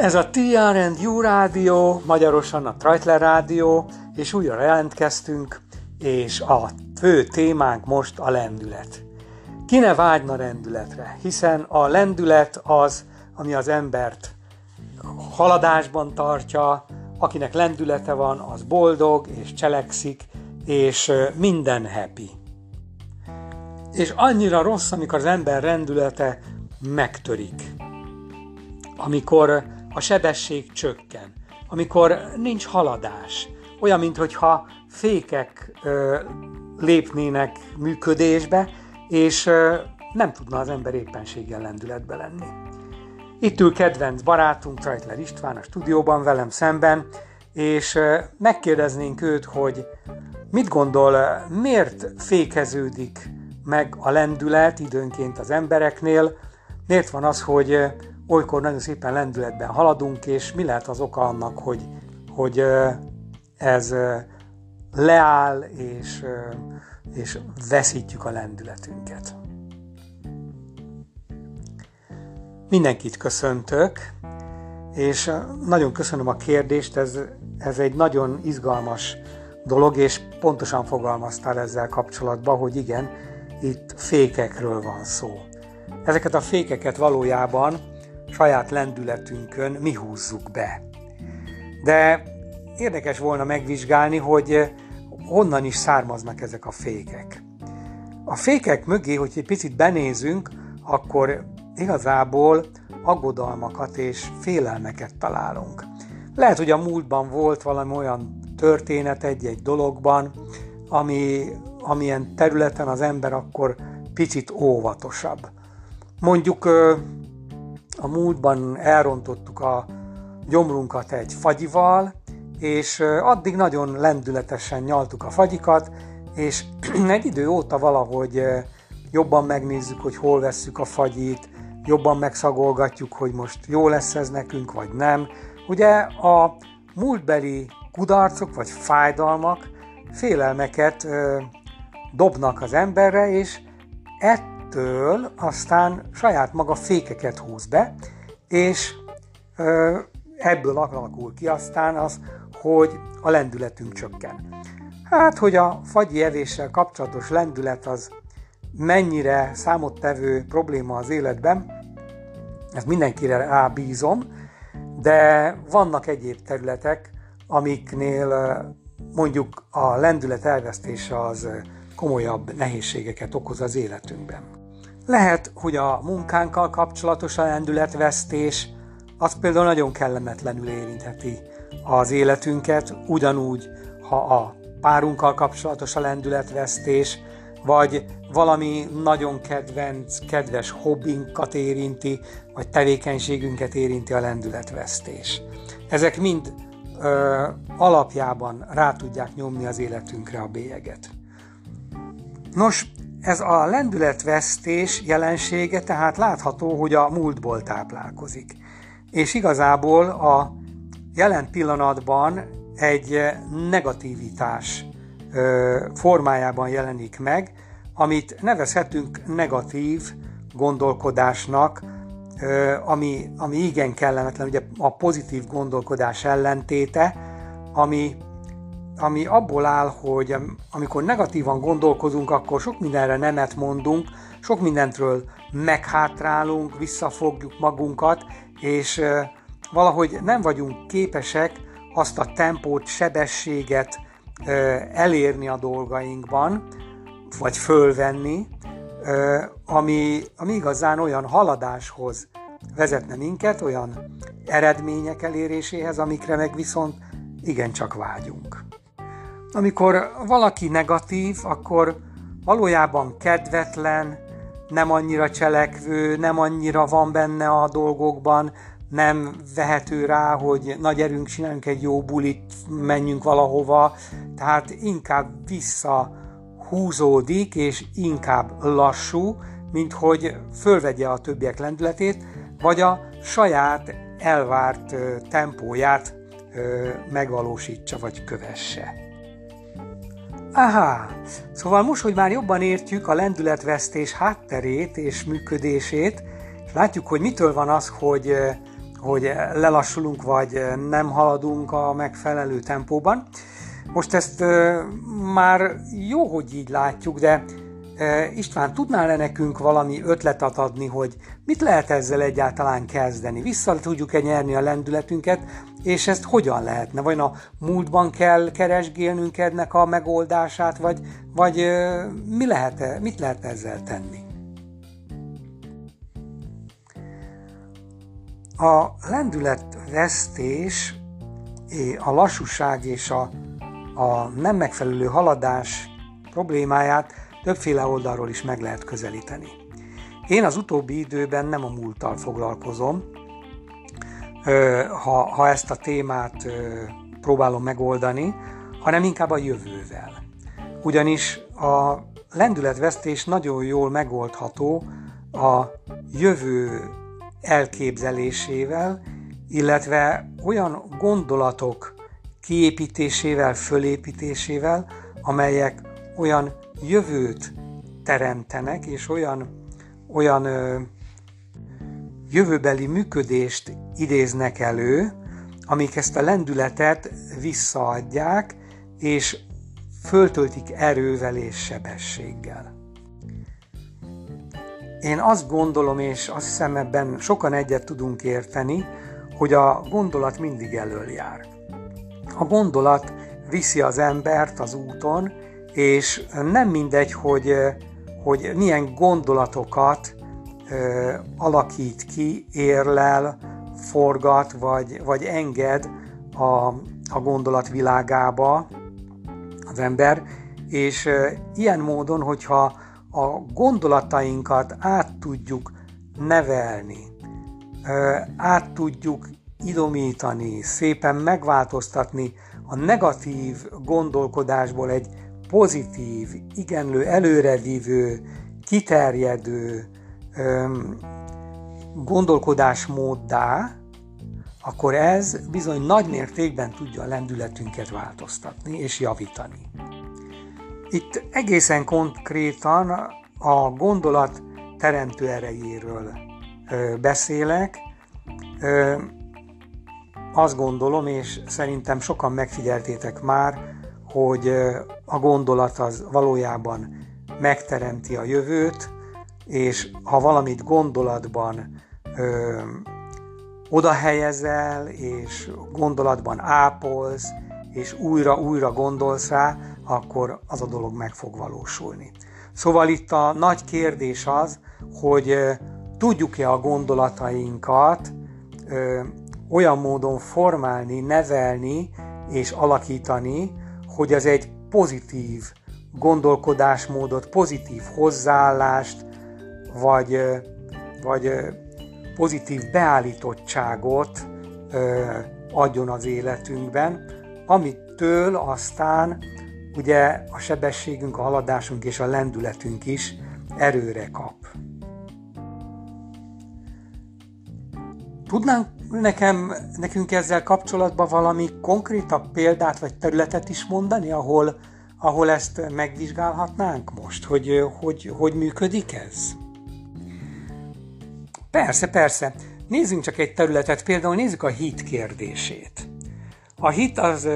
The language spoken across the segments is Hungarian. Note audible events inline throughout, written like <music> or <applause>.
Ez a TRNU Rádió, magyarosan a Trajtler Rádió, és újra jelentkeztünk, és a fő témánk most a lendület. Ki ne vágyna lendületre, hiszen a lendület az, ami az embert haladásban tartja, akinek lendülete van, az boldog és cselekszik, és minden happy. És annyira rossz, amikor az ember rendülete megtörik. Amikor a sebesség csökken, amikor nincs haladás, olyan, mintha fékek ö, lépnének működésbe, és ö, nem tudna az ember éppenséggel lendületbe lenni. Itt ül kedvenc barátunk, Trajtler István a stúdióban velem szemben, és ö, megkérdeznénk őt, hogy mit gondol, miért fékeződik meg a lendület időnként az embereknél, miért van az, hogy olykor nagyon szépen lendületben haladunk, és mi lehet az oka annak, hogy, hogy ez leáll, és, és veszítjük a lendületünket. Mindenkit köszöntök, és nagyon köszönöm a kérdést, ez, ez egy nagyon izgalmas dolog, és pontosan fogalmaztál ezzel kapcsolatban, hogy igen, itt fékekről van szó. Ezeket a fékeket valójában saját lendületünkön mi húzzuk be. De érdekes volna megvizsgálni, hogy honnan is származnak ezek a fékek. A fékek mögé, hogy egy picit benézünk, akkor igazából aggodalmakat és félelmeket találunk. Lehet, hogy a múltban volt valami olyan történet egy-egy dologban, ami, amilyen területen az ember akkor picit óvatosabb. Mondjuk a múltban elrontottuk a gyomrunkat egy fagyival, és addig nagyon lendületesen nyaltuk a fagyikat, és <clears throat> egy idő óta valahogy jobban megnézzük, hogy hol vesszük a fagyit, jobban megszagolgatjuk, hogy most jó lesz ez nekünk, vagy nem. Ugye a múltbeli kudarcok vagy fájdalmak félelmeket ö, dobnak az emberre, és ettől aztán saját maga fékeket húz be, és ebből alakul ki aztán az, hogy a lendületünk csökken. Hát, hogy a fagyi evéssel kapcsolatos lendület az mennyire számottevő probléma az életben, ezt mindenkire rábízom, de vannak egyéb területek, amiknél mondjuk a lendület elvesztése az komolyabb nehézségeket okoz az életünkben. Lehet, hogy a munkánkkal kapcsolatos a lendületvesztés, az például nagyon kellemetlenül érintheti az életünket, ugyanúgy, ha a párunkkal kapcsolatos a lendületvesztés, vagy valami nagyon kedvenc, kedves hobbinkat érinti, vagy tevékenységünket érinti a lendületvesztés. Ezek mind ö, alapjában rá tudják nyomni az életünkre a bélyeget. Nos, ez a lendületvesztés jelensége tehát látható, hogy a múltból táplálkozik. És igazából a jelen pillanatban egy negativitás formájában jelenik meg, amit nevezhetünk negatív gondolkodásnak, ami, ami igen kellemetlen, ugye a pozitív gondolkodás ellentéte, ami, ami abból áll, hogy amikor negatívan gondolkozunk, akkor sok mindenre nemet mondunk, sok mindentről meghátrálunk, visszafogjuk magunkat, és valahogy nem vagyunk képesek azt a tempót, sebességet elérni a dolgainkban, vagy fölvenni, ami, ami igazán olyan haladáshoz vezetne minket, olyan eredmények eléréséhez, amikre meg viszont igencsak vágyunk. Amikor valaki negatív, akkor valójában kedvetlen, nem annyira cselekvő, nem annyira van benne a dolgokban, nem vehető rá, hogy nagy erőnk csináljunk egy jó bulit, menjünk valahova, tehát inkább vissza húzódik, és inkább lassú, mint hogy fölvegye a többiek lendületét, vagy a saját elvárt tempóját megvalósítsa, vagy kövesse. Aha, szóval most, hogy már jobban értjük a lendületvesztés hátterét és működését, és látjuk, hogy mitől van az, hogy hogy lelassulunk, vagy nem haladunk a megfelelő tempóban. Most ezt már jó, hogy így látjuk, de István, tudnál-e nekünk valami ötletet adni, hogy mit lehet ezzel egyáltalán kezdeni? Vissza tudjuk-e nyerni a lendületünket, és ezt hogyan lehetne? Vagy a múltban kell keresgélnünk ennek a megoldását, vagy, vagy mi lehet, mit lehet ezzel tenni? A lendületvesztés, a lassúság és a, a nem megfelelő haladás problémáját többféle oldalról is meg lehet közelíteni. Én az utóbbi időben nem a múlttal foglalkozom, ha, ha ezt a témát próbálom megoldani, hanem inkább a jövővel. Ugyanis a lendületvesztés nagyon jól megoldható a jövő elképzelésével, illetve olyan gondolatok kiépítésével, fölépítésével, amelyek olyan jövőt teremtenek, és olyan, olyan ö, jövőbeli működést idéznek elő, amik ezt a lendületet visszaadják, és föltöltik erővel és sebességgel. Én azt gondolom, és azt hiszem ebben sokan egyet tudunk érteni, hogy a gondolat mindig elől jár. A gondolat viszi az embert az úton, és nem mindegy, hogy, hogy milyen gondolatokat alakít ki, érlel, forgat, vagy, vagy enged a, a gondolat világába az ember, és ilyen módon, hogyha a gondolatainkat át tudjuk nevelni, ö, át tudjuk idomítani, szépen megváltoztatni a negatív gondolkodásból egy pozitív, igenlő, előrevívő, kiterjedő öm, gondolkodásmóddá, akkor ez bizony nagy mértékben tudja a lendületünket változtatni és javítani. Itt egészen konkrétan a gondolat teremtő erejéről beszélek. Azt gondolom, és szerintem sokan megfigyeltétek már, hogy a gondolat az valójában megteremti a jövőt, és ha valamit gondolatban ö, oda helyezel, és gondolatban ápolsz, és újra-újra gondolsz rá, akkor az a dolog meg fog valósulni. Szóval itt a nagy kérdés az, hogy tudjuk-e a gondolatainkat ö, olyan módon formálni, nevelni és alakítani, hogy ez egy pozitív gondolkodásmódot, pozitív hozzáállást, vagy, vagy pozitív beállítottságot adjon az életünkben, amitől aztán ugye a sebességünk, a haladásunk és a lendületünk is erőre kap. Tudnánk nekem, nekünk ezzel kapcsolatban valami konkrétabb példát vagy területet is mondani, ahol, ahol ezt megvizsgálhatnánk most, hogy, hogy hogy működik ez? Persze, persze. Nézzünk csak egy területet, például nézzük a hit kérdését. A hit az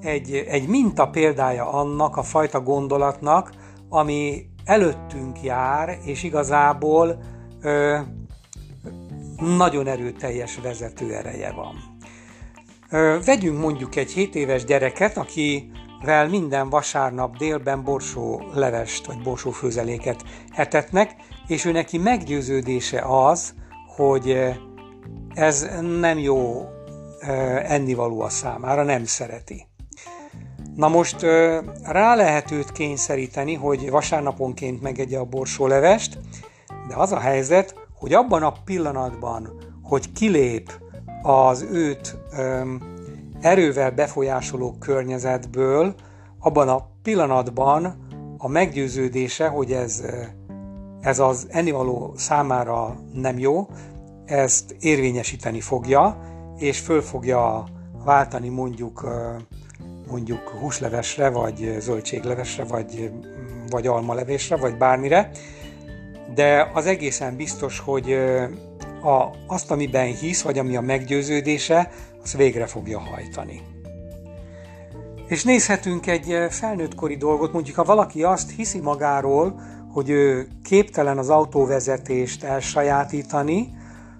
egy, egy minta példája annak a fajta gondolatnak, ami előttünk jár, és igazából nagyon erőteljes vezető ereje van. Vegyünk mondjuk egy 7 éves gyereket, akivel minden vasárnap délben borsó levest vagy borsó főzeléket etetnek, és ő neki meggyőződése az, hogy ez nem jó ennivaló a számára, nem szereti. Na most rá lehet őt kényszeríteni, hogy vasárnaponként megegye a borsólevest, de az a helyzet, hogy abban a pillanatban, hogy kilép az őt öm, erővel befolyásoló környezetből, abban a pillanatban a meggyőződése, hogy ez, ez az ennivaló számára nem jó, ezt érvényesíteni fogja, és föl fogja váltani mondjuk mondjuk húslevesre, vagy zöldséglevesre, vagy, vagy almalevésre, vagy bármire, de az egészen biztos, hogy a, azt, amiben hisz, vagy ami a meggyőződése, az végre fogja hajtani. És nézhetünk egy felnőttkori dolgot, mondjuk ha valaki azt hiszi magáról, hogy ő képtelen az autóvezetést elsajátítani,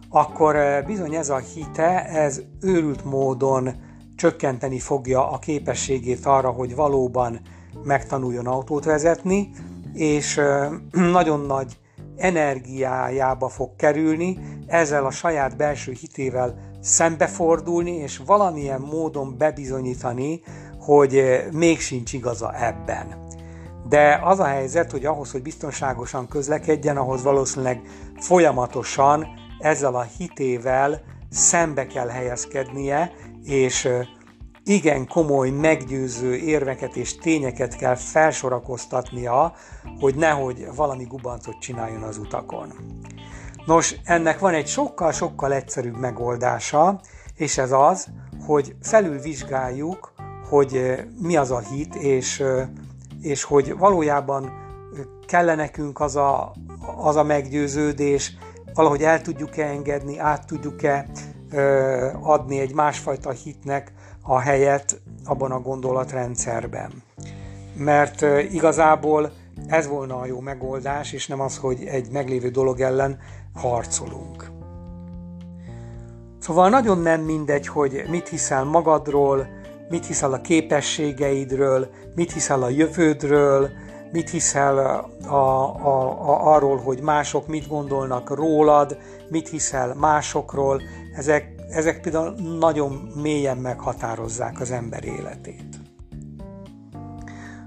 akkor bizony ez a hite, ez őrült módon csökkenteni fogja a képességét arra, hogy valóban megtanuljon autót vezetni, és <clears throat> nagyon nagy energiájába fog kerülni, ezzel a saját belső hitével szembefordulni, és valamilyen módon bebizonyítani, hogy még sincs igaza ebben. De az a helyzet, hogy ahhoz, hogy biztonságosan közlekedjen, ahhoz valószínűleg folyamatosan ezzel a hitével szembe kell helyezkednie, és igen komoly, meggyőző érveket és tényeket kell felsorakoztatnia, hogy nehogy valami gubancot csináljon az utakon. Nos, ennek van egy sokkal-sokkal egyszerűbb megoldása, és ez az, hogy felülvizsgáljuk, hogy mi az a hit, és, és hogy valójában kell nekünk az a, az a meggyőződés, valahogy el tudjuk-e engedni, át tudjuk-e adni egy másfajta hitnek a helyet abban a gondolatrendszerben. Mert igazából ez volna a jó megoldás, és nem az, hogy egy meglévő dolog ellen harcolunk. Szóval nagyon nem mindegy, hogy mit hiszel magadról, mit hiszel a képességeidről, mit hiszel a jövődről, mit hiszel a, a, a, arról, hogy mások mit gondolnak rólad, mit hiszel másokról. Ezek, ezek például nagyon mélyen meghatározzák az ember életét.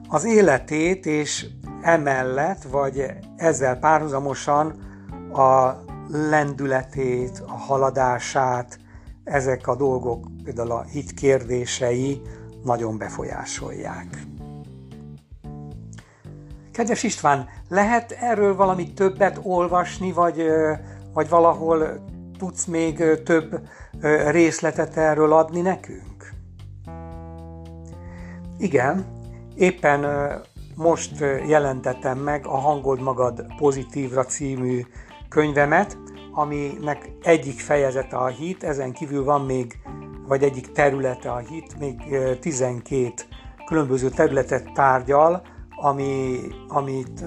Az életét és emellett, vagy ezzel párhuzamosan a lendületét, a haladását, ezek a dolgok, például a hit kérdései nagyon befolyásolják. Kedves István, lehet erről valami többet olvasni, vagy, vagy valahol tudsz még több részletet erről adni nekünk? Igen, éppen most jelentettem meg a Hangold Magad Pozitívra című könyvemet, aminek egyik fejezete a hit, ezen kívül van még, vagy egyik területe a hit, még 12 különböző területet tárgyal, ami, amit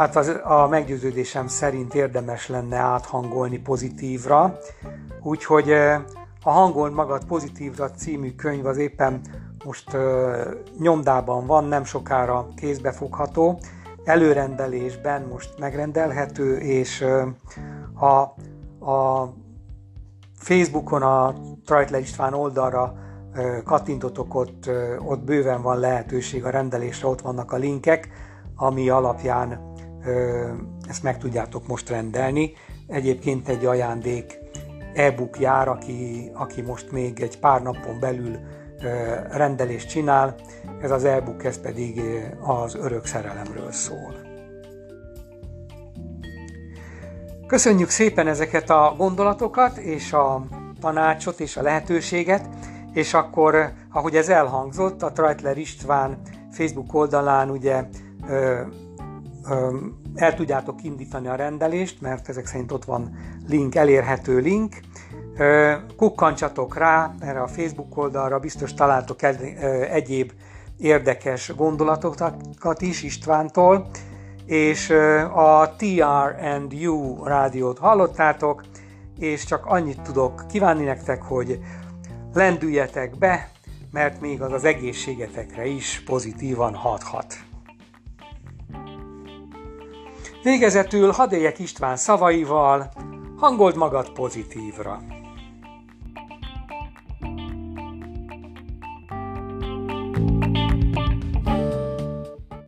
hát az, a meggyőződésem szerint érdemes lenne áthangolni pozitívra. Úgyhogy a Hangol magad pozitívra című könyv az éppen most nyomdában van, nem sokára kézbefogható, előrendelésben most megrendelhető, és a, a Facebookon a Trajtler István oldalra kattintotok ott, ott bőven van lehetőség a rendelésre, ott vannak a linkek, ami alapján ezt meg tudjátok most rendelni. Egyébként egy ajándék e-book jár, aki, aki most még egy pár napon belül rendelést csinál, ez az e-book, ez pedig az örök szerelemről szól. Köszönjük szépen ezeket a gondolatokat, és a tanácsot, és a lehetőséget, és akkor, ahogy ez elhangzott, a Treitler István Facebook oldalán ugye el tudjátok indítani a rendelést, mert ezek szerint ott van link, elérhető link. Ö, kukkancsatok rá erre a Facebook oldalra, biztos találtok egyéb érdekes gondolatokat is Istvántól, és a TR&U rádiót hallottátok, és csak annyit tudok kívánni nektek, hogy lendüljetek be, mert még az az egészségetekre is pozitívan hathat. Végezetül hadd István szavaival, hangold magad pozitívra.